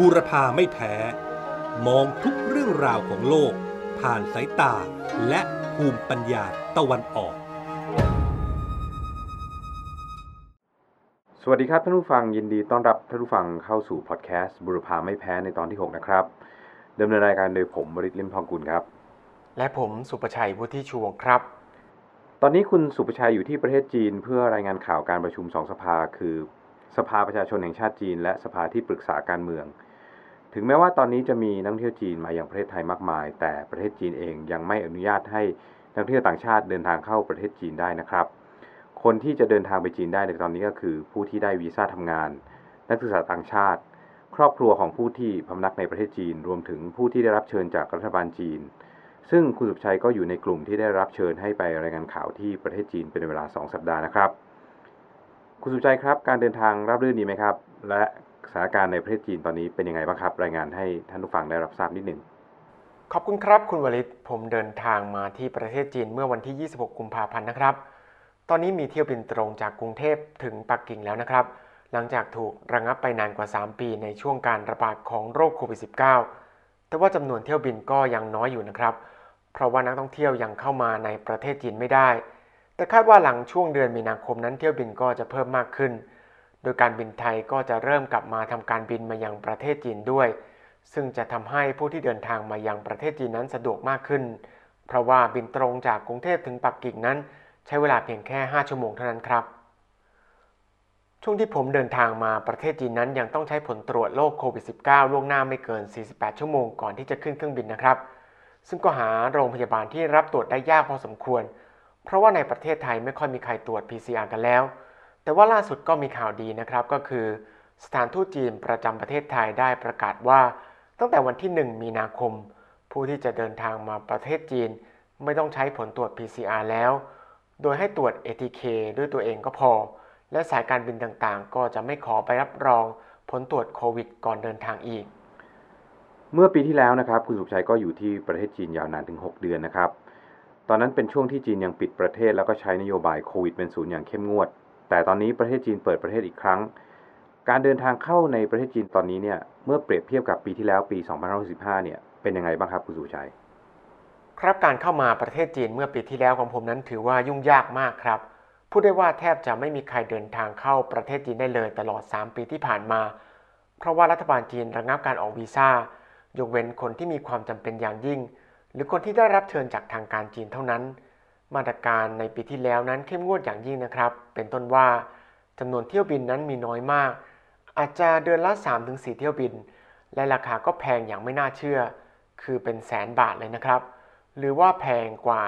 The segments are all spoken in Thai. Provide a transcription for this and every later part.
บูรพาไม่แพ้ มองทุกเรื่องราวของโลก ผ่านสายตาและภูมิปัญญาตะวันออก สวัสดีครับท่านผู้ฟังยินดีต้อนรับท่านผู้ฟังเข้าสู่พอดแคสต์บุรพาไม่แพ้ในตอนที่ 6 นะครับดำเนินรายการโดยผมบริษลิมทองกุลครับ และผมสุประชัยวุฒิชูวงศ์ครับ ตอนนี้คุณสุประชัยอยู่ที่ประเทศจีนเพื่อรายงานข่าวการประชุมสองสภา คือ สภาประชาชนแห่งชาติจีน และสภาที่ปรึกษาการเมือง ถึงแม้ว่าตอนนี้จะมีนักท่องเที่ยวจีนมาอย่างประเทศไทยมากมาย แต่ประเทศจีนเองยังไม่อนุญาตให้นักท่องเที่ยวต่างชาติเดินทางเข้าประเทศจีนได้นะครับ คนที่จะเดินทางไปจีนได้ในตอนนี้ก็คือ ผู้ที่ได้วีซ่าทำงาน นักศึกษาต่างชาติ ครอบครัวของผู้ที่พำนักในประเทศจีน รวมถึงผู้ที่ได้รับเชิญจากรัฐบาลจีน ซึ่งคุณสุชัยก็อยู่ในกลุ่มที่ได้รับเชิญให้ไปรายงานข่าวที่ประเทศจีนเป็นเวลา 2 สัปดาห์นะครับ คุณสุชัยครับการเดินทางราบรื่นดีไหมครับ และสถานการณ์ในประเทศจีนตอนนี้เป็นยังไงบ้างครับ รายงานให้ท่านผู้ฟังได้รับทราบนิดหนึ่งขอบคุณครับ คุณวลิตผมเดินทางมาที่ประเทศจีนเมื่อวันที่ 26 กุมภาพันธ์นะครับ ตอนนี้มีเที่ยวบินตรงจากกรุงเทพถึงปักกิ่งแล้วนะครับ หลังจากถูกระงับไปนานกว่า 3 ปีในช่วงการระบาดของโรคโควิด -19 แต่ว่าจำนวนเที่ยวบินก็ยังน้อยอยู่นะครับ เพราะว่านักท่องเที่ยวยังเข้ามาในประเทศจีนไม่ได้ แต่คาดว่าหลังช่วงเดือนมีนาคมนั้นเที่ยวบินก็จะเพิ่มมากขึ้น โดยการบินไทยก็จะเริ่มกลับมาทำการบินมายังประเทศจีนด้วย ซึ่งจะทำให้ผู้ที่เดินทางมายังประเทศจีนนั้นสะดวกมากขึ้น เพราะว่าบินตรงจากกรุงเทพถึงปักกิ่งนั้น ใช้เวลาเพียงแค่ 5 ชั่วโมงเท่านั้นครับ ช่วงที่ผมเดินทางมาประเทศจีนนั้นยังต้องใช้ผลตรวจโรคโควิด -19 ล่วงหน้าไม่เกิน 48 ชั่วโมงก่อนที่จะขึ้นเครื่องบินนะครับ ซึ่งก็หาโรงพยาบาลที่รับตรวจได้ยากพอสมควรเพราะว่าในประเทศไทยไม่ค่อยมีใครตรวจ PCR กันแล้ว แต่ว่าล่าสุดก็มีข่าวดีนะครับ ก็คือสถานทูตจีนประจำประเทศไทยได้ประกาศว่า ตั้งแต่วันที่ 1 มีนาคม ผู้ที่จะเดินทางมาประเทศจีน ไม่ต้องใช้ผลตรวจ PCR แล้ว โดยให้ตรวจ ATK ด้วยตัวเองก็พอ และสายการบินต่างๆ ก็จะไม่ขอไปรับรองผลตรวจโควิด ก่อนเดินทางอีก เมื่อปีที่แล้วนะครับ คุณสุขชัยก็อยู่ที่ประเทศจีนยาวนานถึง 6 เดือนนะครับ ตอนนั้นเป็นช่วงที่จีนยังปิดประเทศแล้วก็ใช้นโยบายโควิดเป็นศูนย์อย่างเข้มงวด แต่ตอนนี้ประเทศจีนเปิดประเทศอีกครั้ง การเดินทางเข้าในประเทศจีนตอนนี้เนี่ย เมื่อเปรียบเทียบกับปีที่แล้วปี 2565 เนี่ย เป็นยังไงบ้างครับคุณสุชัย ครับการเข้ามาประเทศจีนเมื่อปีที่แล้วของผมนั้นถือว่ายุ่งยากมากครับ พูดได้ว่าแทบจะไม่มีใครเดินทางเข้าประเทศจีนได้เลยตลอด 3 ปีที่ผ่านมา เพราะว่ารัฐบาลจีนระงับการออกวีซ่ายกเว้นคนที่มีความจำเป็นอย่างยิ่ง หรือคนที่ได้รับเชิญจากทางการจีนเท่านั้น มาตรการในปีที่แล้วนั้นเข้มงวดอย่างยิ่งนะครับ เป็นต้นว่าจำนวนเที่ยวบินนั้นมีน้อยมาก อาจจะเดือนละ 3-4 เที่ยวบิน และราคาก็แพงอย่างไม่น่าเชื่อ คือเป็นแสนบาทเลยนะครับ หรือว่าแพงกว่า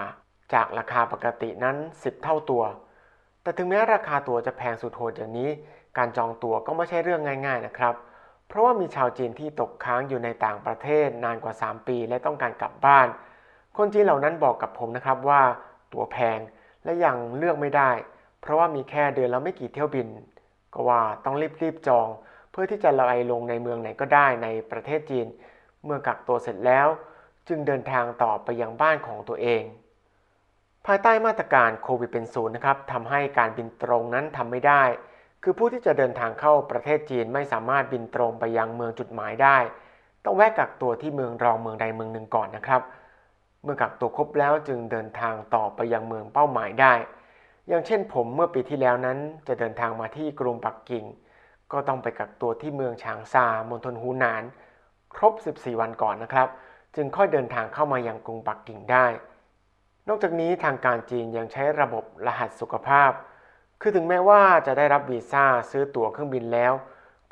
จากราคาปกตินั้น 10 เท่าตัว แต่ถึงแม้ราคาตั๋วจะแพงสุดโหดอย่างนี้ การจองตั๋วก็ไม่ใช่เรื่องง่าย ๆนะครับ เพราะว่ามีชาวจีนที่ตกค้างอยู่ในต่างประเทศนานกว่า 3 ปี และต้องการกลับบ้าน คนจีนเหล่านั้นบอกกับผมนะครับว่า ตั๋วแพงและยังเลือกไม่ได้ เพราะว่ามีแค่เดือนละไม่กี่เที่ยวบิน ก็ว่าต้องรีบๆจอง เพื่อที่จะลอยลงในเมืองไหนก็ได้ในประเทศจีน เมื่อกักตัวเสร็จแล้ว จึงเดินทางต่อไปยังบ้านของตัวเอง ภายใต้มาตรการโควิดเป็นศูนย์นะครับทำให้การบินตรงนั้นทำไม่ได้ คือผู้ที่จะเดินทางเข้าประเทศจีนไม่สามารถบินตรงไปยังเมืองจุดหมายได้ ต้องแวะกักตัวที่เมืองรองเมืองใดเมืองหนึ่งก่อนนะครับ เมื่อกักตัวครบแล้วจึงเดินทางต่อไปยังเมืองเป้าหมายได้ อย่างเช่นผมเมื่อปีที่แล้วนั้นจะเดินทางมาที่กรุงปักกิ่ง ก็ต้องไปกักตัวที่เมืองฉางซามณฑลฮูหนาน ครบ 14 วันก่อนนะครับ จึงค่อยเดินทางเข้ามายังกรุงปักกิ่งได้ นอกจากนี้ทางการจีนยังใช้ระบบรหัสสุขภาพ คือถึงแม้ว่าจะได้รับวีซ่าซื้อตั๋วเครื่องบินแล้ว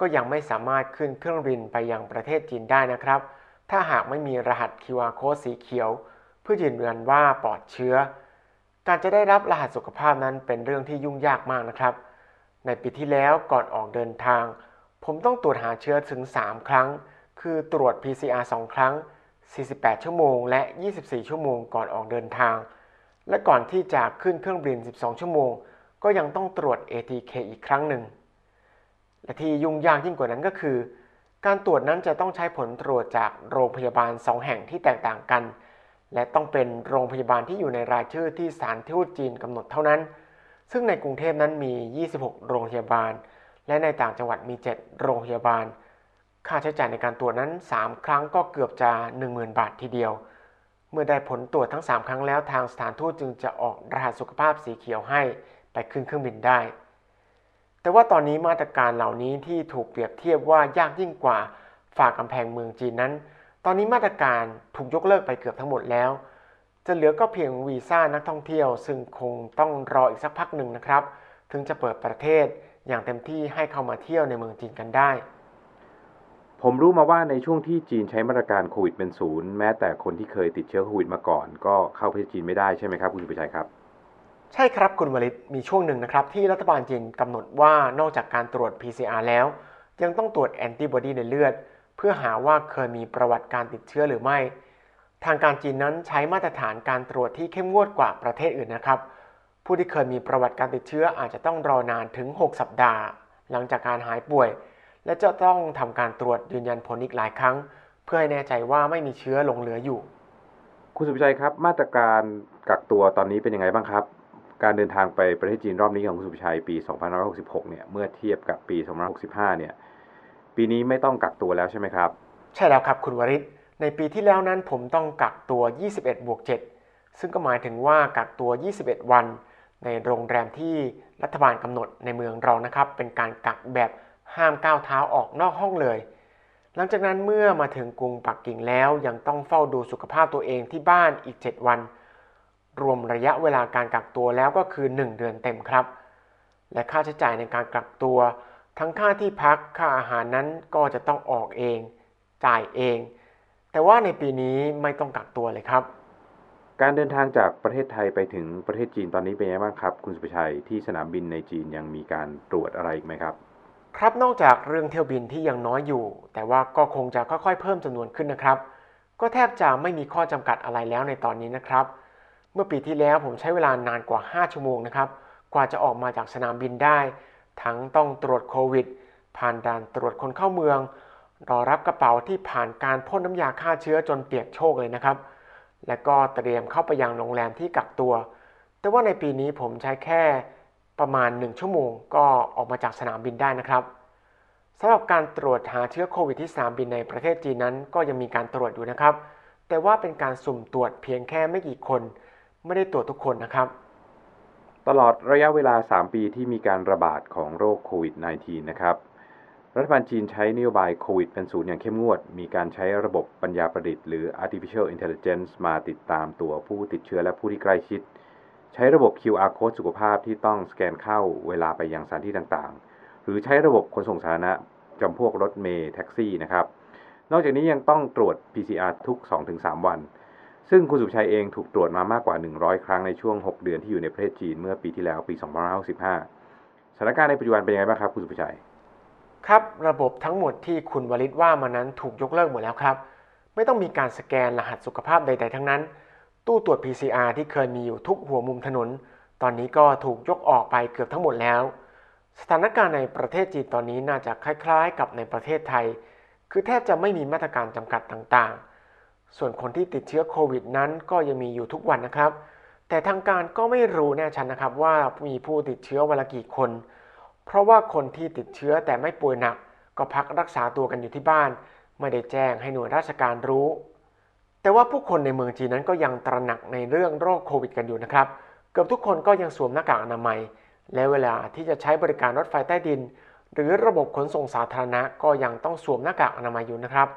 ก็ยังไม่สามารถขึ้นเครื่องบินไปยังประเทศจีนได้นะครับ ถ้าหากไม่มีรหัส QR code สีเขียว เพื่อยืนยันว่าปลอดเชื้อ การจะได้รับรหัสสุขภาพนั้นเป็นเรื่องที่ยุ่งยากมากนะครับ ในปีที่แล้วก่อนออกเดินทาง ผมต้องตรวจหาเชื้อถึง 3 ครั้ง คือตรวจ PCR 2 ครั้ง 48 ชั่วโมง และ 24 ชั่วโมงก่อนออกเดินทาง และก่อนที่จะขึ้นเครื่องบิน 12 ชั่วโมง ก็ยังต้องตรวจ ATK อีกครั้งหนึ่ง และที่ยุ่งยากยิ่งกว่านั้นก็คือ การตรวจนั้นจะต้องใช้ผลตรวจจากโรงพยาบาล 2 แห่งที่แตกต่างกัน และต้องเป็นโรงพยาบาลที่อยู่ในรายชื่อที่สถารทูตจีนกำหนดเท่านั้น ซึ่งในกรุงเทพนั้นมี 26 โรงพยาบาล และในต่างจังหวัดมี 7 โรงพยาบาล ค่าใช้จ่ายในการตรวจนั้น 3 ครั้งก็เกือบจะ 10,000 บาททีเดียวเมื่อได้ผลตรวจทั้ง 3 ครั้งแล้วทางสถานทูตจึงจะออกรหัสสุขภาพสีเขียวให้ ไปขึ้นเครื่องบินได้ แต่ว่าตอนนี้มาตรการเหล่านี้ที่ถูกเปรียบเทียบว่ายากยิ่งกว่าฝากกำแพงเมืองจีนนั้น ตอนนี้มาตรการถูกยกเลิกไปเกือบทั้งหมดแล้ว จะเหลือก็เพียงวีซ่านักท่องเที่ยว ซึ่งคงต้องรออีกสักพักหนึ่งนะครับ ถึงจะเปิดประเทศอย่างเต็มที่ให้เข้ามาเที่ยวในเมืองจีนกันได้ ผมรู้มาว่าในช่วงที่จีนใช้มาตรการโควิดเป็นศูนย์แม้แต่คนที่เคยติดเชื้อโควิดมาก่อน ก็เข้าประเทศจีนไม่ได้ใช่ไหมครับคุณสุภชัยครับ ใช่ครับคุณวลิตมีช่วงหนึ่งนะครับ ที่รัฐบาลจีนกำหนดว่านอกจากการตรวจ PCR แล้ว ยังต้องตรวจแอนติบอดีในเลือด เพื่อหาว่าเคยมีประวัติการติดเชื้อหรือไม่ ทางการจีนนั้นใช้มาตรฐานการตรวจที่เข้มงวดกว่าประเทศอื่นนะครับ ผู้ที่เคยมีประวัติการติดเชื้ออาจจะต้องรอนานถึง 6 สัปดาห์ หลังจากการหายป่วย และจะต้องทำการตรวจยืนยันผลอีกหลายครั้ง เพื่อให้แน่ใจว่าไม่มีเชื้อหลงเหลืออยู่ คุณสุภชัยครับ มาตรการกักตัวตอนนี้เป็นยังไงบ้างครับ การเดินทางไปประเทศจีนรอบนี้ของคุณสุภชัยปี 2566 เนี่ย เมื่อเทียบกับปี 2565 เนี่ย ปีนี้ไม่ต้องกักตัวแล้วใช่ไหมครับ ใช่แล้วครับคุณวริศในปีที่แล้วนั้นผมต้องกักตัว 21 บวก 7 ซึ่งก็หมายถึงว่ากักตัว 21 วัน ในโรงแรมที่รัฐบาลกำหนดในเมืองเรานะครับ เป็นการกักแบบห้ามก้าวเท้าออกนอกห้องเลย หลังจากนั้นเมื่อมาถึงกรุงปักกิ่งแล้วยังต้องเฝ้าดูสุขภาพตัวเองที่บ้านอีก 7 วัน รวมระยะเวลาการกักตัวแล้วก็คือ 1 เดือนเต็มครับ และค่าใช้จ่ายในการกักตัว ทั้งค่าที่พักค่าอาหารนั้นก็จะต้องออกเอง จ่ายเอง แต่ว่าในปีนี้ไม่ต้องกักตัวเลยครับ การเดินทางจากประเทศไทยไปถึงประเทศจีนตอนนี้เป็นยังไงบ้างครับ คุณสุภชัยที่สนามบินในจีนยังมีการตรวจอะไรอีกไหมครับ ครับนอกจากเรื่องเที่ยวบินที่ยังน้อยอยู่ แต่ว่าก็คงจะค่อยๆ เพิ่มจำนวนขึ้นนะครับ ก็แทบจะไม่มีข้อจำกัดอะไรแล้วในตอนนี้นะครับ เมื่อปีที่แล้วผมใช้เวลานานกว่า 5 ชั่วโมงนะครับ กว่าจะออกมาจากสนามบินได้ ทั้งต้องตรวจโควิด ผ่านด่านตรวจคนเข้าเมือง รอรับกระเป๋าที่ผ่านการพ่นน้ำยาฆ่าเชื้อจนเปียกโชกเลยนะครับ และก็เตรียมเข้าไปยังโรงแรมที่กักตัว แต่ว่าในปีนี้ผมใช้แค่ประมาณ 1 ชั่วโมง ก็ออกมาจากสนามบินได้นะครับสำหรับการตรวจหาเชื้อโควิดที่สนามบินในประเทศจีนนั้น ก็ยังมีการตรวจอยู่นะครับ แต่ว่าเป็นการสุ่มตรวจเพียงแค่ไม่กี่คน ไม่ได้ตรวจทุกคนนะครับ ตลอดระยะเวลา 3 ปีที่มีการระบาดของโรคโควิด -19 นะครับ รัฐบาลจีนใช้นโยบายโควิดเป็นศูนย์อย่างเข้มงวด มีการใช้ระบบปัญญาประดิษฐ์หรือ artificial intelligence มาติดตามตัวผู้ติดเชื้อและผู้ที่ใกล้ชิด ใช้ระบบ QR code สุขภาพที่ต้องสแกนเข้าเวลาไปยังสถานที่ต่างๆ หรือใช้ระบบขนส่งสาธารณะจำพวกรถเมล์แท็กซี่นะครับ นอกจากนี้ยังต้องตรวจ PCR ทุก 2-3 วัน ซึ่งคุณสุชัยเองถูกตรวจมามากกว่า 100 ครั้งในช่วง 6 เดือนที่อยู่ในประเทศจีนเมื่อปีที่แล้วปี 2565 สถานการณ์ในปัจจุบันเป็นยังไงบ้างครับ คุณสุชัย ครับระบบทั้งหมดที่คุณวลิตว่ามานั้นถูกยกเลิกหมดแล้วครับ ไม่ต้องมีการสแกนรหัสสุขภาพใด ๆ ทั้งนั้น ตู้ตรวจ PCR ที่เคยมีอยู่ทุกหัวมุมถนน ตอนนี้ก็ถูกยกออกไปเกือบทั้งหมดแล้ว สถานการณ์ในประเทศจีนตอนนี้น่าจะคล้าย ๆ กับในประเทศไทย คือแทบจะไม่มีมาตรการจำกัดต่างๆ ส่วนคนที่ติดเชื้อโควิดนั้นก็ยังมีอยู่ทุกวันนะครับ แต่ทางการก็ไม่รู้แน่ชัดนะครับว่ามีผู้ติดเชื้อวันละกี่คน เพราะว่าคนที่ติดเชื้อแต่ไม่ป่วยหนัก ก็พักรักษาตัวกันอยู่ที่บ้าน ไม่ได้แจ้งให้หน่วยราชการรู้ แต่ว่าผู้คนในเมืองจีนนั้นก็ยังตระหนักในเรื่องโรคโควิดกันอยู่นะครับ เกือบทุกคนก็ยังสวมหน้ากากอนามัย และเวลาที่จะใช้บริการรถไฟใต้ดิน หรือระบบขนส่งสาธารณะก็ยังต้องสวมหน้ากากอนามัยอยู่นะครับ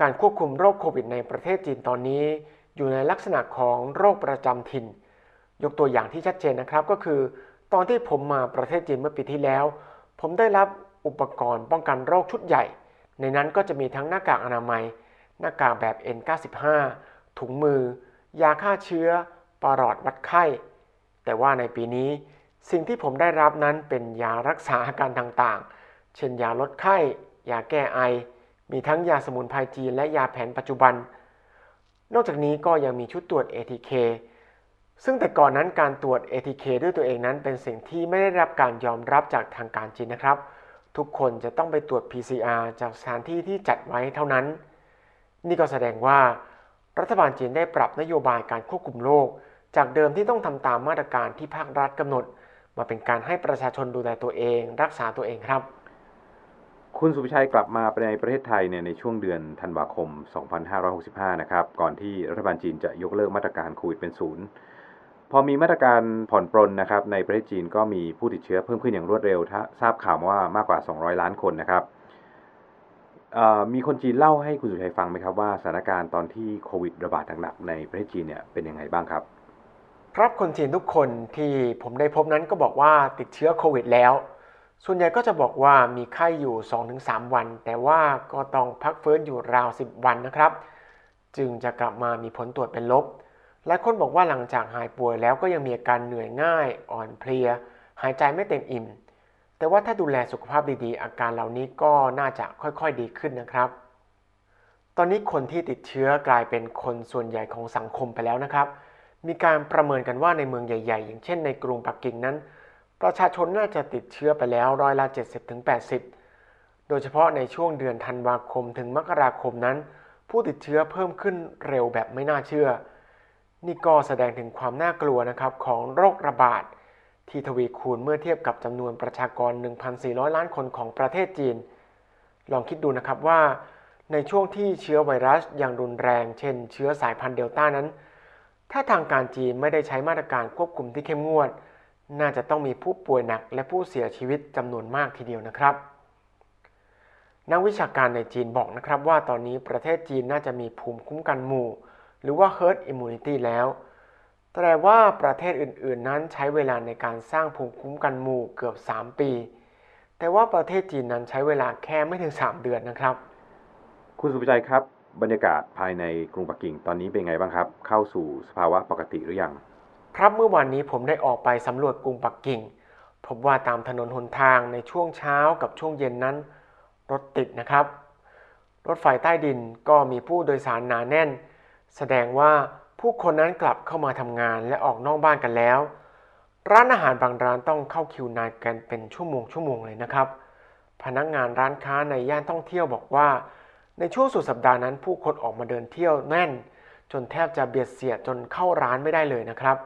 การควบคุมโรคโควิดในประเทศจีนตอนนี้ อยู่ในลักษณะของโรคประจำถิ่น ยกตัวอย่างที่ชัดเจนนะครับก็คือ ตอนที่ผมมาประเทศจีนเมื่อปีที่แล้ว ผมได้รับอุปกรณ์ป้องกันโรคชุดใหญ่ ในนั้นก็จะมีทั้งหน้ากากอนามัย หน้ากากแบบ N95 ถุงมือ ยาฆ่าเชื้อปลอดวัดไข้ แต่ว่าในปีนี้สิ่งที่ผมได้รับนั้นเป็นยารักษาอาการต่างๆ เช่นยาลดไข้ ยาแก้ไอ มีทั้งยาสมุนไพรจีนและยาแผนปัจจุบัน นอกจากนี้ก็ยังมีชุดตรวจ ATK ซึ่งแต่ก่อนนั้นการตรวจ ATK ด้วยตัวเองนั้นเป็นสิ่งที่ไม่ได้รับการยอมรับจากทางการจีนนะครับ ทุกคนจะต้องไปตรวจ PCR จากสถานที่ที่จัดไว้เท่านั้น นี่ก็แสดงว่า รัฐบาลจีนได้ปรับนโยบายการควบคุมโรคจากเดิมที่ต้องทำตามมาตรการที่ภาครัฐกำหนด มาเป็นการให้ประชาชนดูแลตัวเอง รักษาตัวเองครับ คุณสุภชัยกลับมาในประเทศไทยเนี่ยในช่วงเดือนธันวาคม 2565 นะครับ ก่อนที่รัฐบาลจีนจะยกเลิกมาตรการโควิดเป็นศูนย์พอมีมาตรการผ่อนปรนนะครับ ในประเทศจีนก็มีผู้ติดเชื้อเพิ่มขึ้นอย่างรวดเร็วทราบข่าวว่ามากกว่า 200 ล้านคนนะครับมีคนจีนเล่าให้คุณสุชัยฟังไหมครับว่าสถานการณ์ตอนที่โควิดระบาดหนักในประเทศจีนเนี่ยเป็นยังไงบ้างครับ ครับคนจีนทุกคนที่ผมได้พบนั้นก็บอกว่าติดเชื้อโควิดแล้ว ส่วนใหญ่ก็จะบอกว่ามีไข้อยู่ 2-3 วัน แต่ว่าก็ต้องพักฟื้นอยู่ราว 10 วันนะครับ จึงจะกลับมามีผลตรวจเป็นลบ หลายคนบอกว่าหลังจากหายป่วยแล้วก็ยังมีอาการเหนื่อยง่าย อ่อนเพลีย หายใจไม่เต็มอิ่ม แต่ว่าถ้าดูแลสุขภาพดีๆ อาการเหล่านี้ก็น่าจะค่อยๆดีขึ้นนะครับ ตอนนี้คนที่ติดเชื้อกลายเป็นคนส่วนใหญ่ของสังคมไปแล้วนะครับ มีการประเมินกันว่าในเมืองใหญ่ ๆ อย่างเช่นในกรุงปักกิ่งนั้น ประชาชนน่าจะติดเชื้อไปแล้วร้อยละ 70-80 โดยเฉพาะในช่วงเดือนธันวาคมถึงมกราคมนั้น ผู้ติดเชื้อเพิ่มขึ้นเร็วแบบไม่น่าเชื่อ นี่ก็แสดงถึงความน่ากลัวนะครับของโรคระบาด ที่ทวีคูณเมื่อเทียบกับจำนวนประชากร 1,400 ล้านคนของประเทศจีน ลองคิดดูนะครับว่า ในช่วงที่เชื้อไวรัสยังรุนแรง เช่น เชื้อสายพันธุ์เดลต้านั้น ถ้าทางการจีนไม่ได้ใช้มาตรการควบคุมที่เข้มงวด น่าจะต้องมีผู้ป่วยหนักและผู้เสียชีวิตจำนวนมากทีเดียวนะครับ นักวิชาการในจีนบอกนะครับว่าตอนนี้ประเทศจีนน่าจะมีภูมิคุ้มกันหมู่ หรือว่า herd immunity แล้ว แต่ว่าประเทศอื่นๆ นั้นใช้เวลาในการสร้างภูมิคุ้มกันหมู่เกือบ 3 ปี แต่ว่าประเทศจีนนั้นใช้เวลาแค่ไม่ถึง 3 เดือนนะครับ คุณสุภชัยครับ บรรยากาศภายในกรุงปักกิ่งตอนนี้เป็นไงบ้างครับ เข้าสู่สภาวะปกติหรือยัง ครับเมื่อวานนี้ผมได้ออกไปสำรวจกรุงปักกิ่ง พบว่าตามถนนหนทางในช่วงเช้ากับช่วงเย็นนั้น รถติดนะครับ รถไฟใต้ดินก็มีผู้โดยสารหนาแน่น แสดงว่าผู้คนนั้นกลับเข้ามาทำงานและออกนอกบ้านกันแล้ว ร้านอาหารบางร้านต้องเข้าคิวนานกันเป็นชั่วโมงชั่วโมงเลยนะครับ พนักงานร้านค้าในย่านท่องเที่ยวบอกว่า ในช่วงสุดสัปดาห์นั้น ผู้คนออกมาเดินเที่ยวแน่น จนแทบจะเบียดเสียดจนเข้าร้านไม่ได้เลยนะครับ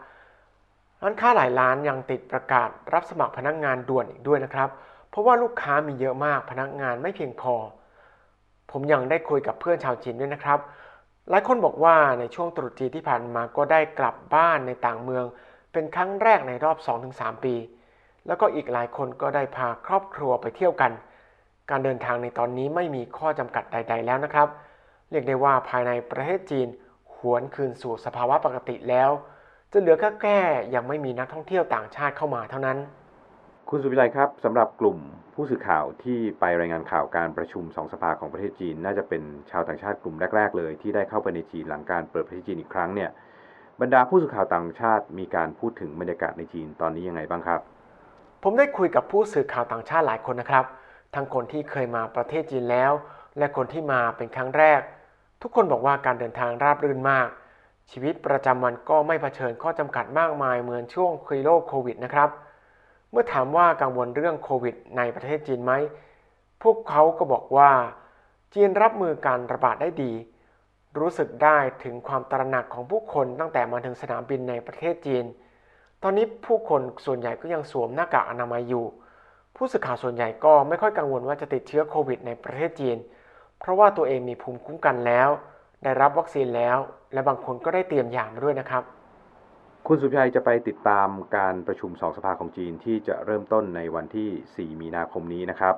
ร้านค้าหลายร้านยังติดประกาศรับสมัครพนักงานด่วนอีกด้วยนะครับ เพราะว่าลูกค้ามีเยอะมากพนักงานไม่เพียงพอ ผมยังได้คุยกับเพื่อนชาวจีนด้วยนะครับ หลายคนบอกว่าในช่วงตรุษจีนที่ผ่านมาก็ได้กลับบ้านในต่างเมือง เป็นครั้งแรกในรอบ 2-3 ปี แล้วก็อีกหลายคนก็ได้พาครอบครัวไปเที่ยวกัน การเดินทางในตอนนี้ไม่มีข้อจำกัดใด ๆ แล้วนะครับ เรียกได้ว่าภายในประเทศจีนหวนคืนสู่สภาวะปกติแล้ว จะเหลือแค่แค่ยังไม่มีนักท่องเที่ยวต่างชาติเข้ามาเท่านั้น คุณสุภชัยครับสำหรับกลุ่มผู้สื่อข่าวที่ไปรายงานข่าวการประชุมสองสภาของประเทศจีน น่าจะเป็นชาวต่างชาติกลุ่มแรก ๆ เลย ที่ได้เข้าไปในจีนหลังการเปิดประเทศจีนอีกครั้งเนี่ยบรรดาผู้สื่อข่าวต่างชาติมีการพูดถึงบรรยากาศในจีนตอนนี้ยังไงบ้างครับ ผมได้คุยกับผู้สื่อข่าวต่างชาติหลายคนนะครับ ทั้งคนที่เคยมาประเทศจีนแล้ว และคนที่มาเป็นครั้งแรก ทุกคนบอกว่าการเดินทางราบรื่นมาก ชีวิตประจำวันก็ไม่เผชิญข้อจำกัดมากมายเหมือนช่วงคุยโรคโควิดนะครับ เมื่อถามว่ากังวลเรื่องโควิดในประเทศจีนไหม พวกเขาก็บอกว่า จีนรับมือการระบาดได้ดี รู้สึกได้ถึงความตระหนักของผู้คนตั้งแต่มาถึงสนามบินในประเทศจีน ตอนนี้ผู้คนส่วนใหญ่ก็ยังสวมหน้ากากอนามัยอยู่ ผู้สื่อข่าวส่วนใหญ่ก็ไม่ค่อยกังวลว่าจะติดเชื้อโควิดในประเทศจีน เพราะว่าตัวเองมีภูมิคุ้มกันแล้ว ได้รับวัคซีนแล้ว และบางคนก็ได้เตรียมยามาด้วยนะครับ คุณสุภชัยจะไปติดตามการประชุมสองสภาของจีนที่จะเริ่มต้นในวันที่ 4 มีนาคมนี้นะครับ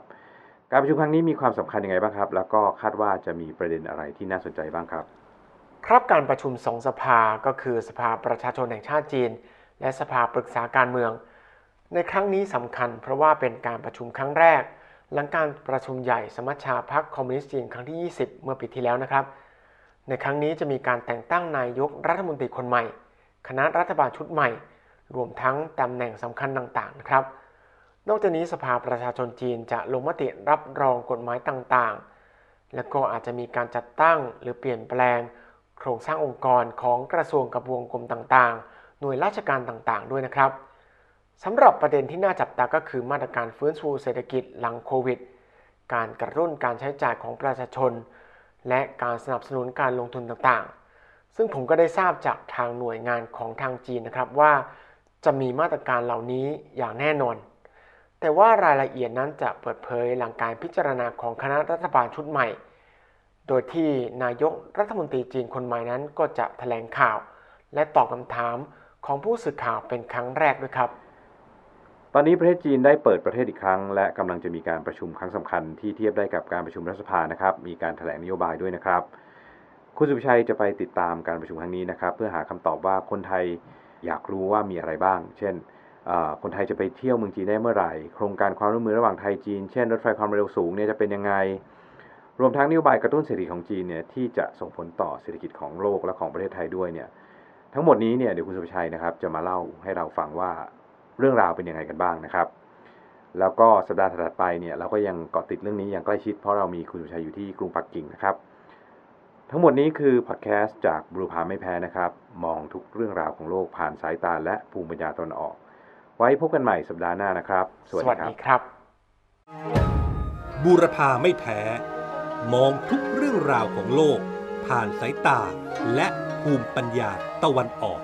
การประชุมครั้งนี้มีความสำคัญยังไงบ้างครับ แล้วก็คาดว่าจะมีประเด็นอะไรที่น่าสนใจบ้างครับ ครับการประชุมสองสภาก็คือสภาประชาชนแห่งชาติจีน และสภาปรึกษาการเมือง ในครั้งนี้สำคัญ เพราะว่าเป็นการประชุมครั้งแรก หลังการประชุมใหญ่สมัชชาพรรคคอมมิวนิสต์จีนครั้งที่ 20 เมื่อปีที่แล้วนะครับ ในครั้งนี้จะมีการแต่งตั้งนายกรัฐมนตรีคนใหม่ คณะรัฐบาลชุดใหม่ รวมทั้งตำแหน่งสำคัญต่างๆนะครับ นอกจากนี้สภาประชาชนจีนจะลงมติรับรองกฎหมายต่างๆ และก็อาจจะมีการจัดตั้งหรือเปลี่ยนแปลง โครงสร้างองค์กรของกระทรวงกับวงกรมต่างๆ หน่วยราชการต่างๆ ด้วยนะครับสำหรับประเด็นที่น่าจับตาก็คือมาตรการฟื้นฟูเศรษฐกิจหลังโควิด การกระตุ้นการใช้จ่ายของประชาชน และการสนับสนุนการลงทุนต่างๆ ซึ่งผมก็ได้ทราบจากทางหน่วยงานของทางจีนนะครับว่า จะมีมาตรการเหล่านี้อย่างแน่นอน แต่ว่ารายละเอียดนั้นจะเปิดเผยหลังการพิจารณาของคณะรัฐบาลชุดใหม่ โดยที่นายกรัฐมนตรีจีนคนใหม่นั้นก็จะแถลงข่าว และตอบคำถามของผู้สื่อข่าวเป็นครั้งแรกด้วยครับ ตอนนี้ประเทศจีนได้เปิดประเทศอีกครั้ง และกำลังจะมีการประชุมครั้งสำคัญที่เทียบได้กับการประชุมรัฐสภานะครับ มีการแถลงนโยบายด้วยนะครับ คุณสุภชัยจะไปติดตามการประชุมครั้งนี้นะครับ เพื่อหาคำตอบว่าคนไทยอยากรู้ว่ามีอะไรบ้าง เช่น คนไทยจะไปเที่ยวเมืองจีนได้เมื่อไหร่ โครงการความร่วมมือระหว่างไทยจีน เช่น รถไฟความเร็วสูงเนี่ยจะเป็นยังไง รวมทั้งนโยบายกระตุ้นเศรษฐกิจของจีนเนี่ยที่จะส่งผลต่อเศรษฐกิจของโลกและของประเทศไทยด้วยเนี่ย ทั้งหมดนี้เนี่ยเดี๋ยวคุณสุภชัยนะครับจะมาเล่าให้เราฟังว่า เรื่องราวเป็นยังไงกันบ้างนะครับ แล้วก็สัปดาห์ถัดไปเนี่ยเราก็ยังเกาะติดเรื่องนี้อย่างใกล้ชิดเพราะเรามีคุณสุภชัยอยู่ที่กรุงปักกิ่งนะครับ ทั้งหมดนี้คือพอดแคสต์จากบรูพาไม่แพ้นะครับ มองทุกเรื่องราวของโลกผ่านสายตาและภูมิปัญญาตนออก ไว้พบกันใหม่สัปดาห์หน้านะครับ สวัสสวัสดีครับดีครับบูรพาไม่แพ้มองทุกเรื่องราวของโลก ผ่านสายตาและภูมิปัญญาตะวันออก